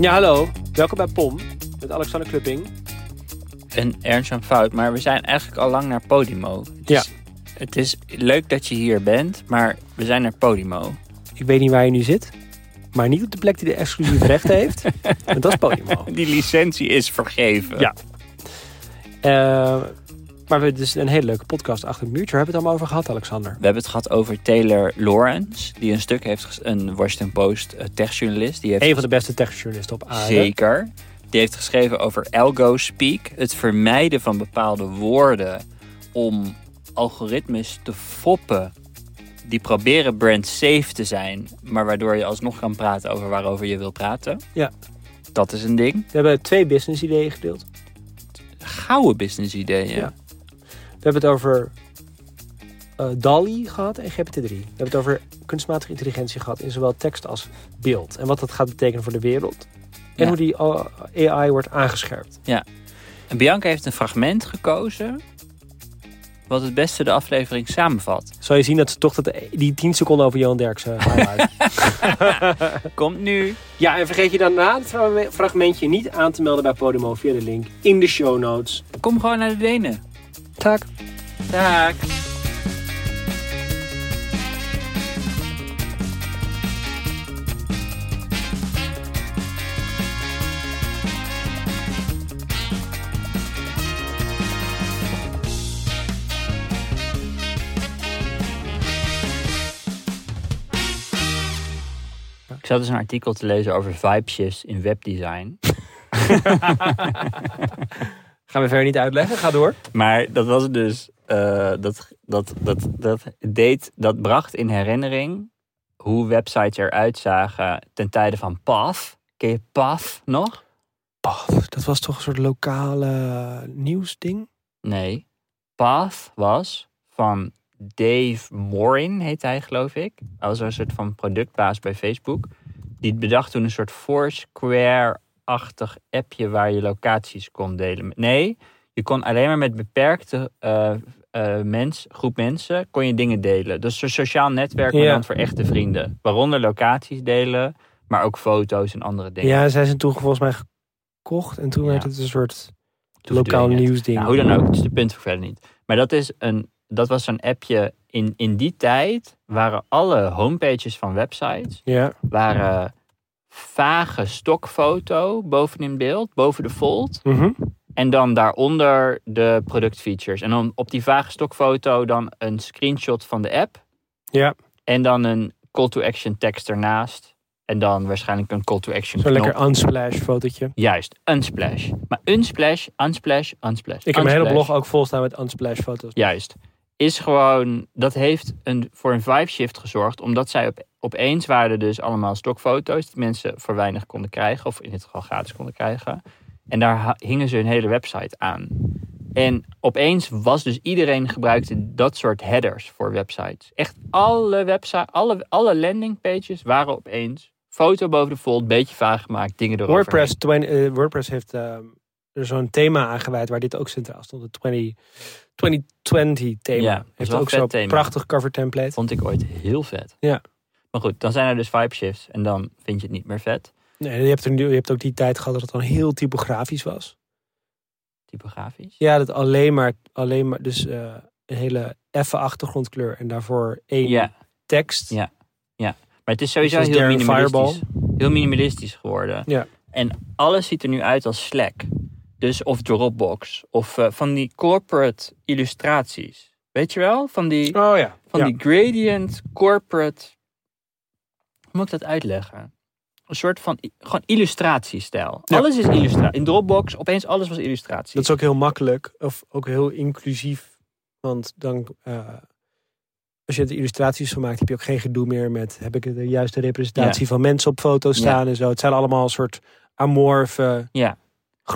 Ja, hallo. Welkom bij POM met Alexander Klupping. En Ernst Fout, maar we zijn eigenlijk al lang naar Podimo. Het Ja. Is, het is leuk dat je hier bent, maar we zijn naar Podimo. Ik weet niet waar je nu zit, maar niet op de plek die de exclusieve rechten heeft. Want dat is Podimo. Die licentie is vergeven. Ja. Eh, maar we hebben dus een hele leuke podcast achter het muurtje. Waar hebben we het allemaal over gehad, Alexander? We hebben het gehad over Taylor Lawrence, die een stuk heeft, een Washington Post eh, techjournalist. Die heeft Een van de beste techjournalisten op aarde. Zeker. Die heeft geschreven over algo speak, het vermijden van bepaalde woorden om algoritmes te foppen die proberen brand safe te zijn, maar waardoor je alsnog kan praten over waarover je wil praten. Ja. Dat is een ding. We hebben twee business ideeën gedeeld. Gouden business ideeën. Ja. We hebben het over eh DALI gehad en GPT-3. We hebben het over kunstmatige intelligentie gehad in zowel tekst als beeld. En wat dat gaat betekenen voor de wereld. En Ja. hoe die eh, AI wordt aangescherpt. En Bianca heeft een fragment gekozen wat het beste de aflevering samenvat. Zal je zien dat ze toch dat, die 10 seconden over Johan Derksen highlight. Komt nu. ja, en vergeet je daarna het fra- fragmentje niet aan te melden bij Podimo via de link in de show notes. Kom gewoon naar de Denen. Dag. Ik zat dus een artikel te lezen over vibe shifts in webdesign. Gaan we verder niet uitleggen. Ga door. Maar dat was dus. eh, dat, dat, dat, dat, deed, dat bracht in herinnering hoe websites eruit zagen ten tijde van PAF. Ken je PAF nog? Paf, dat was toch een soort lokale nieuwsding? Nee. PAF was van Dave Morin, heet hij geloof ik. Hij was een soort van productbaas bij Facebook. Die bedacht toen een soort Appje waar je locaties kon delen. Nee, je kon alleen maar met beperkte eh, mens, groep mensen kon je dingen delen. Dus een sociaal netwerk, maar Ja. dan voor echte vrienden. Waaronder locaties delen, maar ook foto's en andere dingen. Ja, zij zijn toen volgens mij gekocht. En toen Ja. werd het een soort Toen lokaal nieuwsding. Nou, hoe dan ook, het is de punt verder niet. Maar dat, is een, dat was zo'n appje. In, in die tijd waren alle homepages van websites Ja, waren vage stokfoto bovenin beeld, boven de fold. mhm. En dan daaronder de productfeatures. En dan op die vage stokfoto dan een screenshot van de app. ja. En dan een call to action tekst ernaast. En dan waarschijnlijk een call to action zo'n lekker unsplash fotootje. Juist, unsplash. Maar unsplash, unsplash, unsplash. Ik heb mijn hele blog ook vol staan met unsplash foto's. Juist. Is gewoon, dat heeft een, voor een vibe shift gezorgd. Omdat zij op, opeens waren dus allemaal stokfoto's. Die mensen voor weinig konden krijgen. Of in dit geval gratis konden krijgen. En daar hingen ze hun hele website aan. En opeens was dus iedereen gebruikte dat soort headers voor websites. Echt alle websites, alle, alle landingpages waren opeens foto boven de fold, beetje vaag gemaakt, dingen erover. WordPress, 20, eh, WordPress heeft ehm, er zo'n thema aangeweid waar dit ook centraal stond. Het 20, 2020 thema. Ja, heeft ook zo'n prachtig cover template. Vond ik ooit heel vet. Ja. Maar goed, dan zijn er dus vibe shifts en dan vind je het niet meer vet. Nee, je hebt, er, nu- je hebt ook die tijd gehad dat het dan heel typografisch was. Typografisch. Ja, dat alleen maar, alleen maar dus eh, een hele effe achtergrondkleur en daarvoor één Ja, tekst. Ja. maar het is sowieso Zoals heel minimalistisch. Heel minimalistisch geworden. Ja. En alles ziet er nu uit als Slack. Dus of Dropbox. Of eh, van die corporate illustraties. Weet je wel? Van die, Oh ja. van ja. die gradient corporate... Hoe moet ik dat uitleggen? Een soort van gewoon illustratiestijl. Ja. Alles is illustratie. In Dropbox opeens alles was illustratie. Dat is ook heel makkelijk. Of ook heel inclusief. Want dan, eh, als je er illustraties van maakt, heb je ook geen gedoe meer met... heb ik de juiste representatie van mensen op foto's staan en zo. Het zijn allemaal een soort amorfe Ja.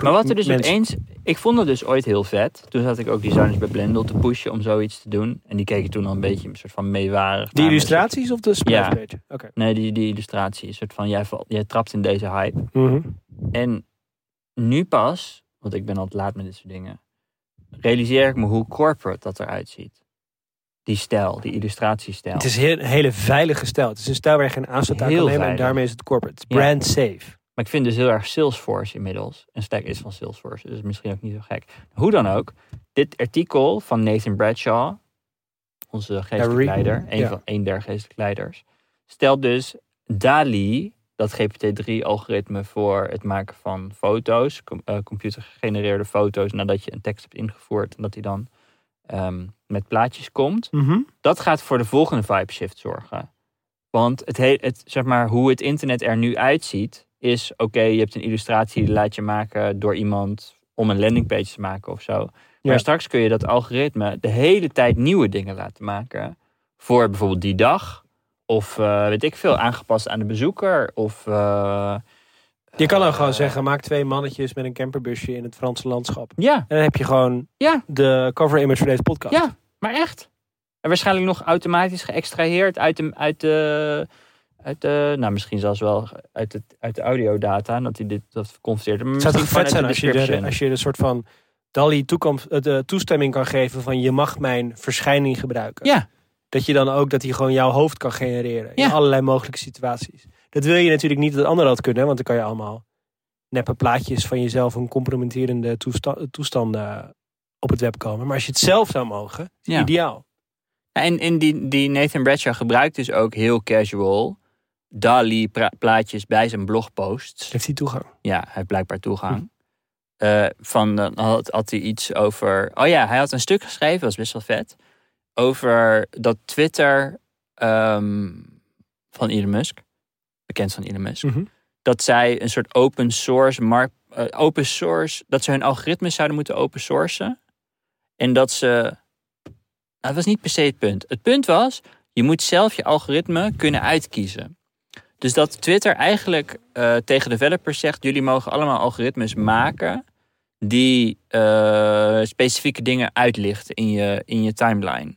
Maar wat er dus mensen. opeens... Ik vond het dus ooit heel vet. Toen zat ik ook designers bij Blendel te pushen om zoiets te doen. En die keken toen al een beetje een soort van meewarig. Die illustraties of de splash page? Oké. Nee, die, die illustratie. Een soort van, jij, valt, jij trapt in deze hype. Mhm. En nu pas, want ik ben altijd laat met dit soort dingen, realiseer ik me hoe corporate dat eruit ziet. Die stijl, die illustratiestijl. Het is heel- een hele veilige stijl. Het is een stijl waar je geen aanstoot aan kan nemen. En daarmee is het corporate. Ja. brand safe. Maar ik vind dus heel erg Salesforce inmiddels. En Stack is van Salesforce, dus misschien ook niet zo gek. Hoe dan ook, dit artikel van Nathan Bradshaw, onze geestelijk leider, een, ja. van, een der geestelijke leiders, stelt dus DALI, dat GPT-3-algoritme voor het maken van foto's, com- eh, computergegenereerde foto's, nadat je een tekst hebt ingevoerd en dat die dan ehm, met plaatjes komt Mhm. dat gaat voor de volgende vibe shift zorgen. Want het, he- het, zeg maar, hoe het internet er nu uitziet, is oké, je hebt een illustratie die laat je maken door iemand om een landingpage te maken of zo. Maar Ja. straks kun je dat algoritme de hele tijd nieuwe dingen laten maken. Voor bijvoorbeeld die dag. Of eh, weet ik veel, aangepast aan de bezoeker. Of eh, Je kan ook eh, gewoon zeggen, maak twee mannetjes met een camperbusje in het Franse landschap. Ja, En dan heb je gewoon Ja. de cover image voor deze podcast. Ja, maar echt. En waarschijnlijk nog automatisch geëxtraheerd uit de, uit de, uit de nou misschien zelfs wel uit, het, uit de audiodata, dat hij dit dat. Maar Het zou toch vet zijn als je, de, als je een soort van DALI toekomst, eh, de toestemming kan geven van je mag mijn verschijning gebruiken. Ja, Dat je dan ook dat hij gewoon jouw hoofd kan genereren in Ja. allerlei mogelijke situaties. Dat wil je natuurlijk niet dat anderen dat kunnen, want dan kan je allemaal neppe plaatjes van jezelf een compromitterende toesta- toestanden op het web komen. Maar als je het zelf zou mogen, is Ja. ideaal. en, en die, die Nathan Bradshaw gebruikt dus ook heel casual DALI plaatjes bij zijn blogposts. Heeft hij toegang? Ja, hij heeft blijkbaar toegang. Hm. Eh, van, dan had, had hij iets over. Oh ja, hij had een stuk geschreven, dat was best wel vet. Over dat Twitter ehm, van Elon Musk, bekend van Elon Musk, Mhm. dat zij een soort open source, markt, eh, open source, dat ze hun algoritmes zouden moeten open sourcen. En dat ze. Nou, dat was niet per se het punt. Het punt was, je moet zelf je algoritme kunnen uitkiezen. Dus dat Twitter eigenlijk eh, tegen developers zegt: jullie mogen allemaal algoritmes maken die eh, specifieke dingen uitlichten in je, in je timeline.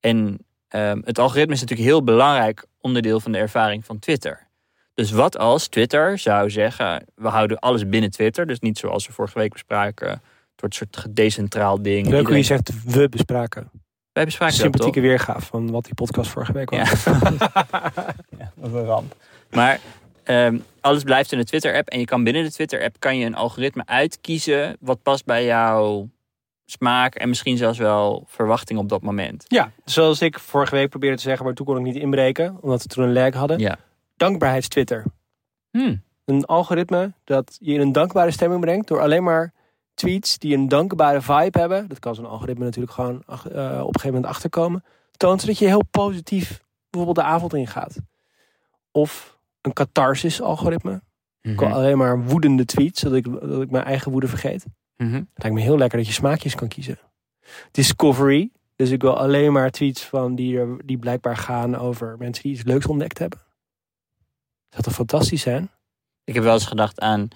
En ehm, het algoritme is natuurlijk een heel belangrijk onderdeel van de ervaring van Twitter. Dus wat als Twitter zou zeggen: we houden alles binnen Twitter, dus niet zoals we vorige week bespraken, het wordt een soort gedecentraal ding. Leuk hoe je Iedereen- zegt we bespraken. Wij bespraken dat, Sympathieke toch? weergave van wat die podcast vorige week was. Ja. ja, dat is een ramp. Maar ehm, alles blijft in de Twitter-app. En je kan binnen de Twitter-app kan je een algoritme uitkiezen wat past bij jouw smaak en misschien zelfs wel verwachting op dat moment. Ja, zoals ik vorige week probeerde te zeggen, maar toen kon ik niet inbreken, omdat we toen een lag hadden. Ja. Dankbaarheidstwitter. Hm. Een algoritme dat je in een dankbare stemming brengt door alleen maar tweets die een dankbare vibe hebben. Dat kan zo'n algoritme natuurlijk gewoon eh, op een gegeven moment achterkomen. Toont zodat je heel positief bijvoorbeeld de avond ingaat. Of een catharsis algoritme. Ik wil Mhm. alleen maar woedende tweets, zodat ik, dat ik mijn eigen woede vergeet. Mhm. Het lijkt me heel lekker dat je smaakjes kan kiezen. Discovery. Dus ik wil alleen maar tweets van die, er, die blijkbaar gaan over mensen die iets leuks ontdekt hebben. Dat zou fantastisch zijn? Ik heb wel eens gedacht aan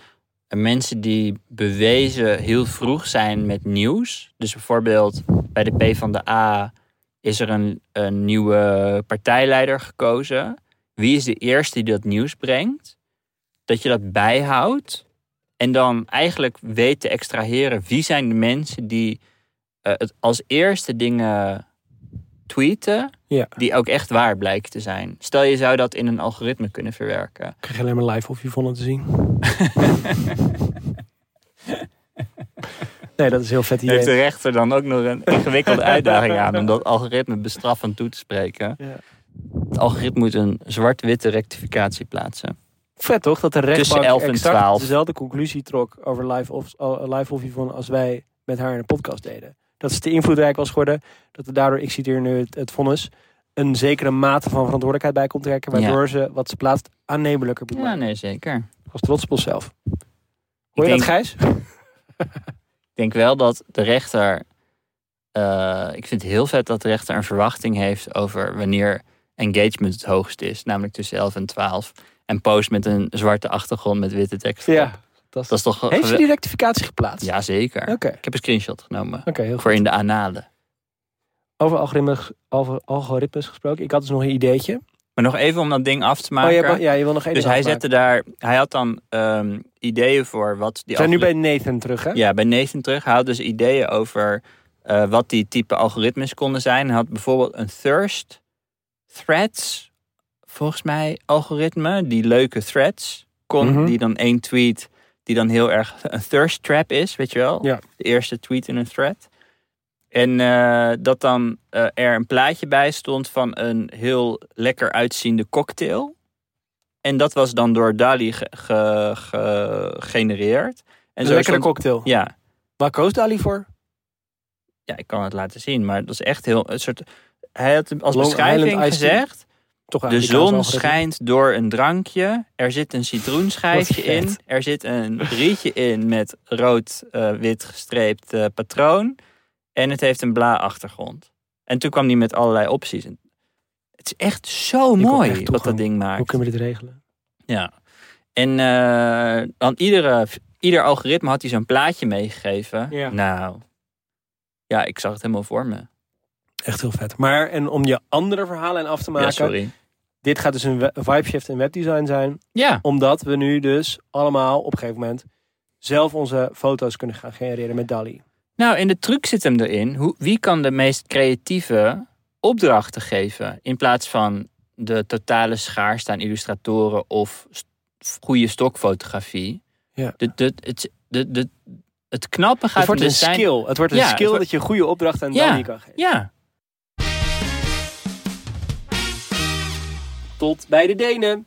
mensen die bewezen heel vroeg zijn met nieuws. Dus bijvoorbeeld bij de P van de A is er een, een nieuwe partijleider gekozen. Wie is de eerste die dat nieuws brengt? Dat je dat bijhoudt en dan eigenlijk weet te extraheren wie zijn de mensen die eh, het als eerste dingen tweeten Ja. die ook echt waar blijken te zijn. Stel je zou dat in een algoritme kunnen verwerken. Ik krijg alleen maar live of Yvonne te zien. nee, dat is heel vet idee. Heeft de rechter dan ook nog een ingewikkelde uitdaging aan om dat algoritme bestraffend toe te spreken? Ja. Het algoritme moet een zwart-witte rectificatie plaatsen. Vet toch? Dat de rechtbank 11 en exact 12. dezelfde conclusie trok over live of, oh, live of Yvonne als wij met haar in een podcast deden. Dat ze te invloedrijk was geworden. Dat er daardoor, ik citeer nu het, het vonnis, een zekere mate van verantwoordelijkheid bij komt trekken. Waardoor ze wat ze plaatst aannemelijker moet Ja, nee, zeker. Was trots op onszelf. Hoor je dat, Gijs? Ik denk wel dat de rechter. eh, ik vind het heel vet dat de rechter een verwachting heeft over wanneer engagement het hoogst is. Namelijk tussen 11 en 12. En post met een zwarte achtergrond met witte tekst. Ja. Dat is toch. Heeft ze die rectificatie geplaatst? Ja, zeker. Oké, Ik heb een screenshot genomen. oké, heel goed. Voor in de analen. Over algoritmes, over algoritmes gesproken. Ik had dus nog een ideetje. Maar nog even om dat ding af te Oh, maken. ja, je wil nog één dus hij afmaken. zette daar. Hij had dan ehm, ideeën voor wat die. We zijn nu bij Nathan terug, hè? Ja, bij Nathan terug. Hij had dus ideeën over eh, wat die type algoritmes konden zijn. Hij had bijvoorbeeld een thirst threads, volgens mij, algoritme. Die leuke threads kon. Mhm. Die dan één tweet, die dan heel erg een thirst trap is, weet je wel? Ja. De eerste tweet in een thread. En eh, dat dan eh, er een plaatje bij stond van een heel lekker uitziende cocktail. En dat was dan door Dali ge- ge- ge- gegenereerd. En Een zo lekkere stond- cocktail. Ja, Waar koos Dali voor? ja, ik kan het laten zien, maar dat is echt heel een soort. Hij had als Long beschrijving gezegd: Toch de zon schijnt door een drankje. Er zit een citroenschijfje in. Er zit een rietje in met rood-wit gestreept eh, patroon. En het heeft een bla achtergrond. En toen kwam hij met allerlei opties. En Het is echt zo Ik mooi echt wat dat ding maakt. Hoe kunnen we dit regelen? Ja. En eh, dan iedere, ieder algoritme had hij zo'n plaatje meegegeven. Ja. Nou, ja, ik zag het helemaal voor me. Echt heel vet. Maar en om je andere verhalen af te maken. Ja, sorry. Dit gaat dus een vibe shift in webdesign zijn. Ja, Omdat we nu dus allemaal op een gegeven moment zelf onze foto's kunnen gaan genereren met DALI. nou en de truc zit hem erin. Hoe, wie kan de meest creatieve opdrachten geven? In plaats van de totale schaarste aan illustratoren of st- goede stokfotografie. Ja. De, de, het, de, de, het knappe gaat Het wordt een dus zijn... skill. Het wordt een Ja, skill wordt- dat je goede opdracht aan Ja. DALI kan geven. Ja, Tot bij de Denen.